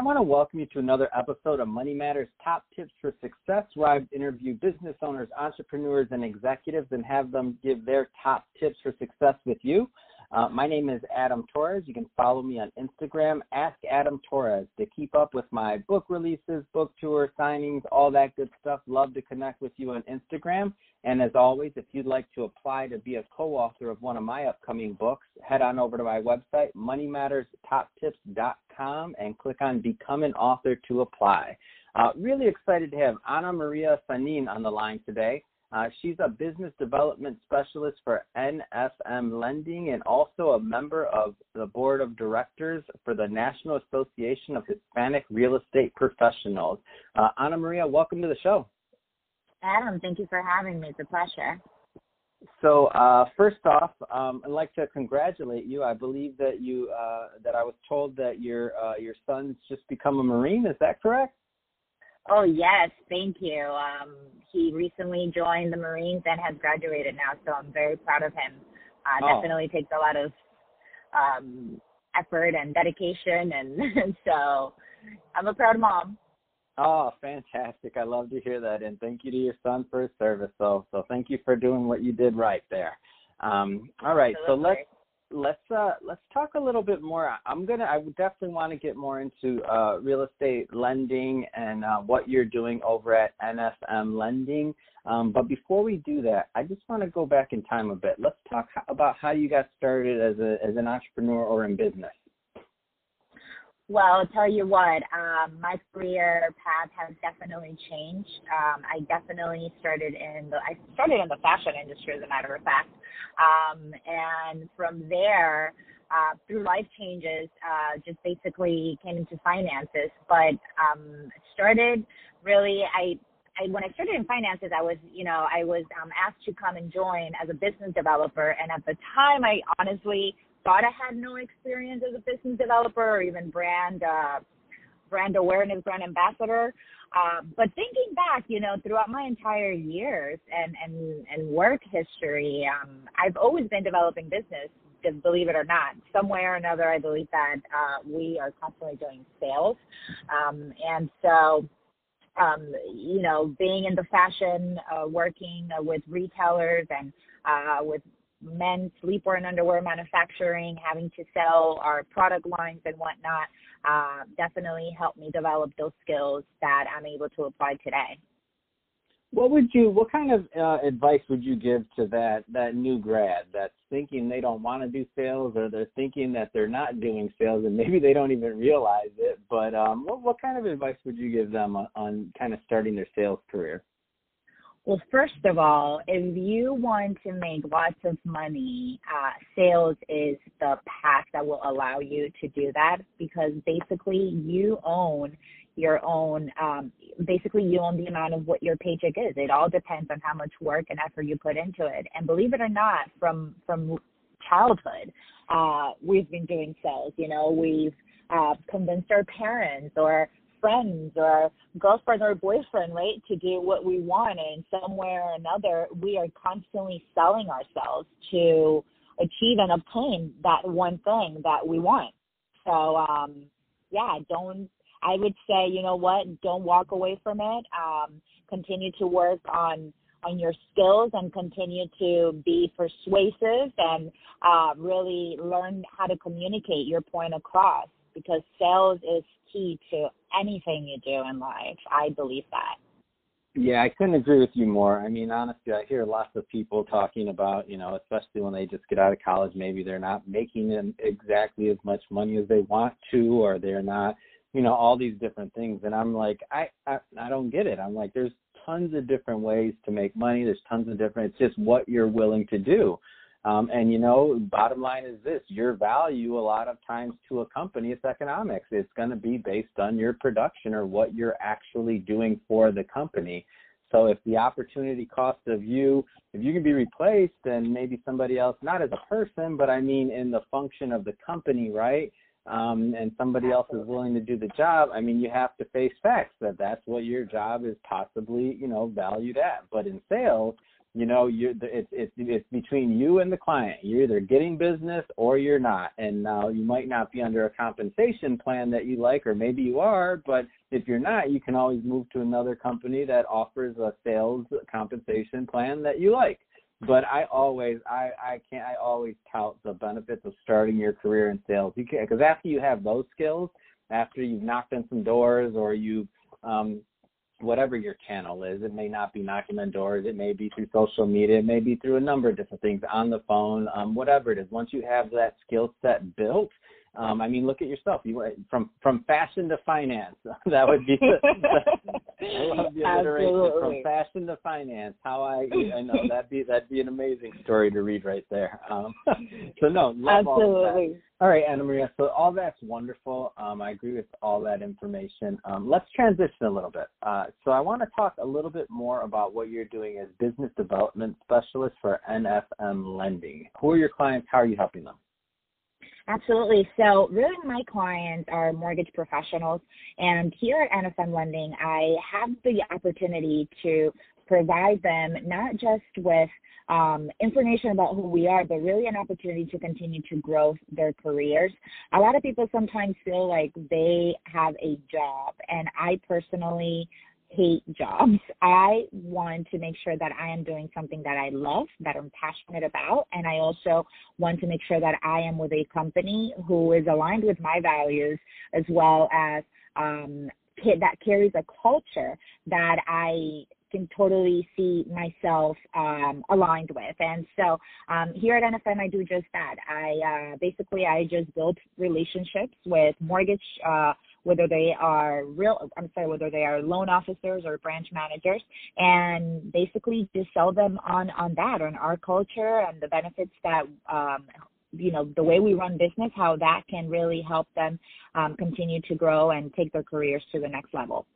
I want to welcome you to another episode of Money Matters Top Tips for Success, where I interview business owners, entrepreneurs, and executives and have them give their top tips for success with you. Uh, my name is Adam Torres. You can follow me on Instagram, Ask Adam Torres, to keep up with my book releases, book tour signings, all that good stuff. Love to connect with you on Instagram. And as always, if you'd like to apply to be a co-author of one of my upcoming books, head on over to my website, moneymatterstoptips.com, and click on Become an Author to apply. Uh, really excited to have Ana Maria Sanin on the line today. Uh, she's a business development specialist for NFM Lending and also a member of the board of directors for the National Association of Hispanic Real Estate Professionals. Uh, Ana Maria, welcome to the show. Adam, thank you for having me. It's a pleasure. So uh, first off, um, I'd like to congratulate you. I believe that you uh, that I was told that your uh, your son's just become a Marine. Is that correct? Oh yes, thank you. Um, he recently joined the Marines and has graduated now, so I'm very proud of him. Uh, oh. Definitely takes a lot of um, effort and dedication, and so I'm a proud mom. Oh, fantastic! I love to hear that, and thank you to your son for his service. So, so thank you for doing what you did right there. Um, all right, Absolutely. so let's let's uh let's talk a little bit more i'm gonna i would definitely want to get more into uh real estate lending and uh, what you're doing over at NFM lending um, but before we do that i just want to go back in time a bit let's talk about how you got started as a as an entrepreneur or in business well, tell you what, um, my career path has definitely changed. Um, I definitely started in the I started in the fashion industry, as a matter of fact, um, and from there, uh, through life changes, uh, just basically came into finances. But um, started really, I I, when I started in finances, I was, you know, I was um, asked to come and join as a business developer, and at the time, I honestly thought I had no experience as a business developer or even brand uh, brand awareness, brand ambassador. Uh, but thinking back, you know, throughout my entire years and and and work history, um, I've always been developing business. Believe it or not, somewhere or another, I believe that uh, we are constantly doing sales, um, and so um, you know, being in the fashion, uh, working uh, with retailers and uh, with men's sleepwear and underwear manufacturing, having to sell our product lines and whatnot, uh, definitely helped me develop those skills that I'm able to apply today. What would you? What kind of uh, advice would you give to that that new grad that's thinking they don't want to do sales, or they're thinking that they're not doing sales, and maybe they don't even realize it? But um, what what kind of advice would you give them on, on kind of starting their sales career? Well, first of all, if you want to make lots of money, uh, sales is the path that will allow you to do that because basically you own your own, um, basically you own the amount of what your paycheck is. It all depends on how much work and effort you put into it. And believe it or not, from, from childhood, uh, we've been doing sales, you know, we've, uh, convinced our parents or friends or girlfriend or boyfriend, right, to do what we want. And somewhere or another, we are constantly selling ourselves to achieve and obtain that one thing that we want. So, um, yeah, don't, I would say, you know what, don't walk away from it. Um, continue to work on, on your skills and continue to be persuasive and uh, really learn how to communicate your point across because sales is key to anything you do in life. I believe that. Yeah, I couldn't agree with you more. I mean, honestly, I hear lots of people talking about, you know, especially when they just get out of college, maybe they're not making exactly as much money as they want to, or they're not, you know, all these different things. And I'm like, I, I, I don't get it. I'm like, there's tons of different ways to make money. There's tons of different. It's just what you're willing to do. Um, and you know, bottom line is this: your value a lot of times to a company, it's economics. It's going to be based on your production or what you're actually doing for the company. So if the opportunity cost of you, if you can be replaced, then maybe somebody else, not as a person, but I mean in the function of the company, right? Um, and somebody else is willing to do the job. I mean, you have to face facts that that's what your job is possibly, you know, valued at. But in sales, you know you're it's it's it's between you and the client. You're either getting business or you're not. And now you might not be under a compensation plan that you like or maybe you are but if you're not you can always move to another company that offers a sales compensation plan that you like. But i always i i can't i always tout the benefits of starting your career in sales. You can because after you have those skills after you've knocked on some doors or you've um, whatever your channel is. It may not be knocking on doors. It may be through social media. It may be through a number of different things on the phone, um, whatever it is. Once you have that skill set built, um, I mean, look at yourself. You from from fashion to finance. that would be. I love the alliteration from fashion to finance. How I I know that'd be that'd be an amazing story to read right there. Um, so no, love Absolutely. all that. All right, Anna Maria. So all that's wonderful. Um, I agree with all that information. Um, let's transition a little bit. Uh, so I want to talk a little bit more about what you're doing as business development specialist for NFM Lending. Who are your clients? How are you helping them? Absolutely. So, really, my clients are mortgage professionals, and here at NFM Lending, I have the opportunity to provide them not just with um, information about who we are, but really an opportunity to continue to grow their careers. A lot of people sometimes feel like they have a job, and I personally hate jobs. I want to make sure that I am doing something that I love, that I'm passionate about, and I also want to make sure that I am with a company who is aligned with my values as well as um, that carries a culture that I can totally see myself um, aligned with. And so um, here at NFM, I do just that. I uh, basically I just build relationships with mortgage. Uh, whether they are real, I'm sorry, whether they are loan officers or branch managers, and basically just sell them on on that, on our culture and the benefits that um, you know the way we run business, how that can really help them um, continue to grow and take their careers to the next level.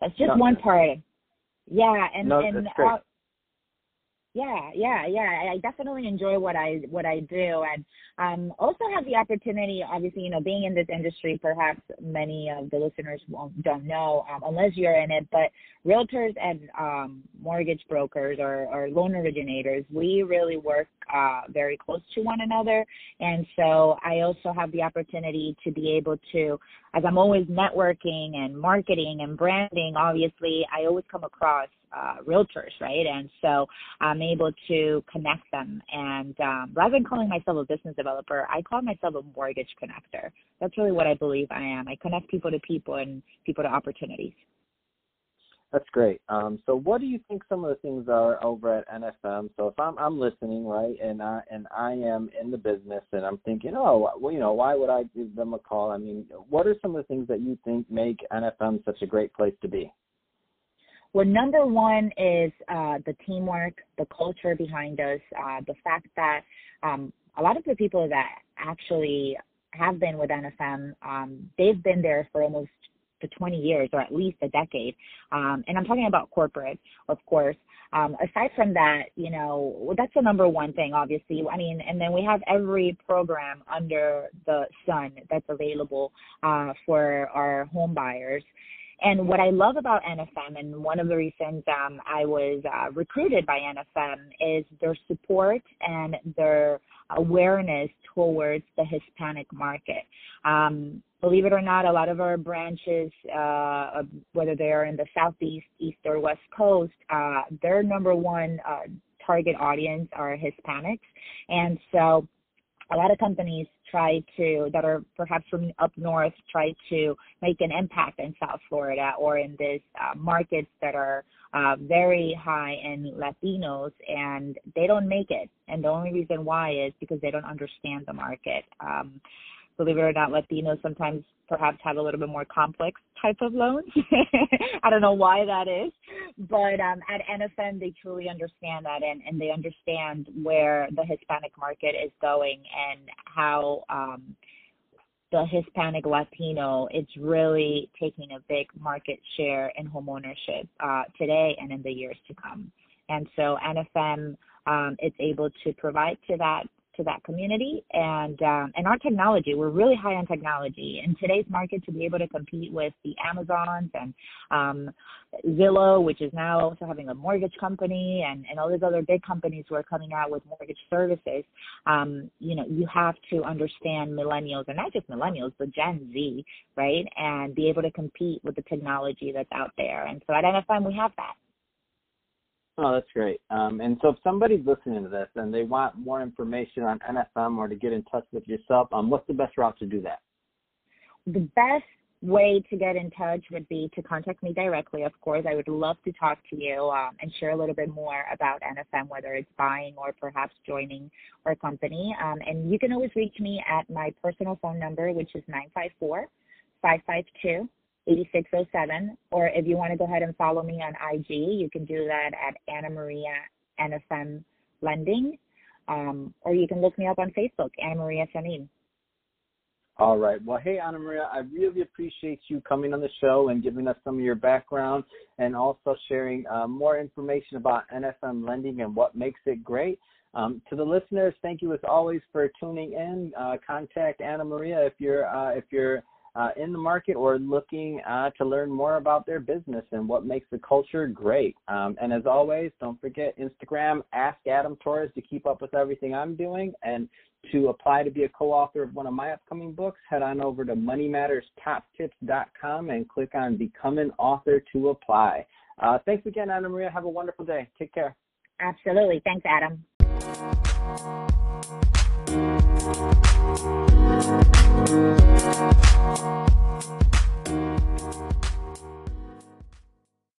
That's just no, one part. Yeah, and no, and uh, yeah, yeah, yeah. I definitely enjoy what I what I do, and um, also have the opportunity. Obviously, you know, being in this industry, perhaps many of the listeners won't, don't know um, unless you're in it. But realtors and um, mortgage brokers or, or loan originators, we really work uh, very close to one another, and so I also have the opportunity to be able to, as I'm always networking and marketing and branding. Obviously, I always come across uh, realtors, right? And so I'm able to connect them. And um, rather than calling myself a business developer, I call myself a mortgage connector. That's really what I believe I am. I connect people to people and people to opportunities. That's great. Um, so, what do you think some of the things are over at NFM? So, if I'm I'm listening, right, and I and I am in the business, and I'm thinking, oh, well, you know, why would I give them a call? I mean, what are some of the things that you think make NFM such a great place to be? Well, number one is uh, the teamwork, the culture behind us, uh, the fact that um, a lot of the people that actually have been with NFM, um, they've been there for almost to 20 years or at least a decade. Um, and I'm talking about corporate, of course. Um, aside from that, you know, that's the number one thing, obviously. I mean, and then we have every program under the sun that's available uh, for our home buyers. And what I love about NFM, and one of the reasons um, I was uh, recruited by NFM, is their support and their awareness towards the Hispanic market. Um, believe it or not, a lot of our branches, uh, whether they are in the southeast, east, or west coast, uh, their number one uh, target audience are Hispanics, and so a lot of companies try to that are perhaps from up north try to make an impact in South Florida or in these uh, markets that are uh, very high in Latinos and they don't make it. And the only reason why is because they don't understand the market. Um, believe it or not, Latinos sometimes perhaps have a little bit more complex type of loans. I don't know why that is, but um, at NFM they truly understand that and, and they understand where the Hispanic market is going and how um, the Hispanic Latino it's really taking a big market share in homeownership uh, today and in the years to come. And so NFM um, is able to provide to that to that community and um, and our technology. We're really high on technology in today's market to be able to compete with the Amazons and um, Zillow, which is now also having a mortgage company, and and all these other big companies who are coming out with mortgage services. Um, you know, you have to understand millennials, and not just millennials, but Gen Z, right? And be able to compete with the technology that's out there. And so at NFM, we have that. Oh, that's great. Um, and so if somebody's listening to this and they want more information on NFM or to get in touch with yourself, um, what's the best route to do that? The best way to get in touch would be to contact me directly. Of course, I would love to talk to you um, and share a little bit more about NFM, whether it's buying or perhaps joining our company. Um, and you can always reach me at my personal phone number, which is 954 552 8607. Or if you want to go ahead and follow me on IG, you can do that at Anna Maria NFM Lending. Um, or you can look me up on Facebook, Anna Maria Samin. All right. Well, hey, Anna Maria, I really appreciate you coming on the show and giving us some of your background and also sharing uh, more information about NFM lending and what makes it great. Um, to the listeners, thank you as always for tuning in. Uh, contact Anna Maria if you're uh, if you're uh, in the market or looking uh, to learn more about their business and what makes the culture great. Um, and as always, don't forget Instagram, Ask Adam Torres to keep up with everything I'm doing. And to apply to be a co-author of one of my upcoming books, head on over to moneymatterstoptips.com and click on Become an Author to apply. Uh, thanks again, Anna Maria. Have a wonderful day. Take care. Absolutely. Thanks, Adam. Thank you.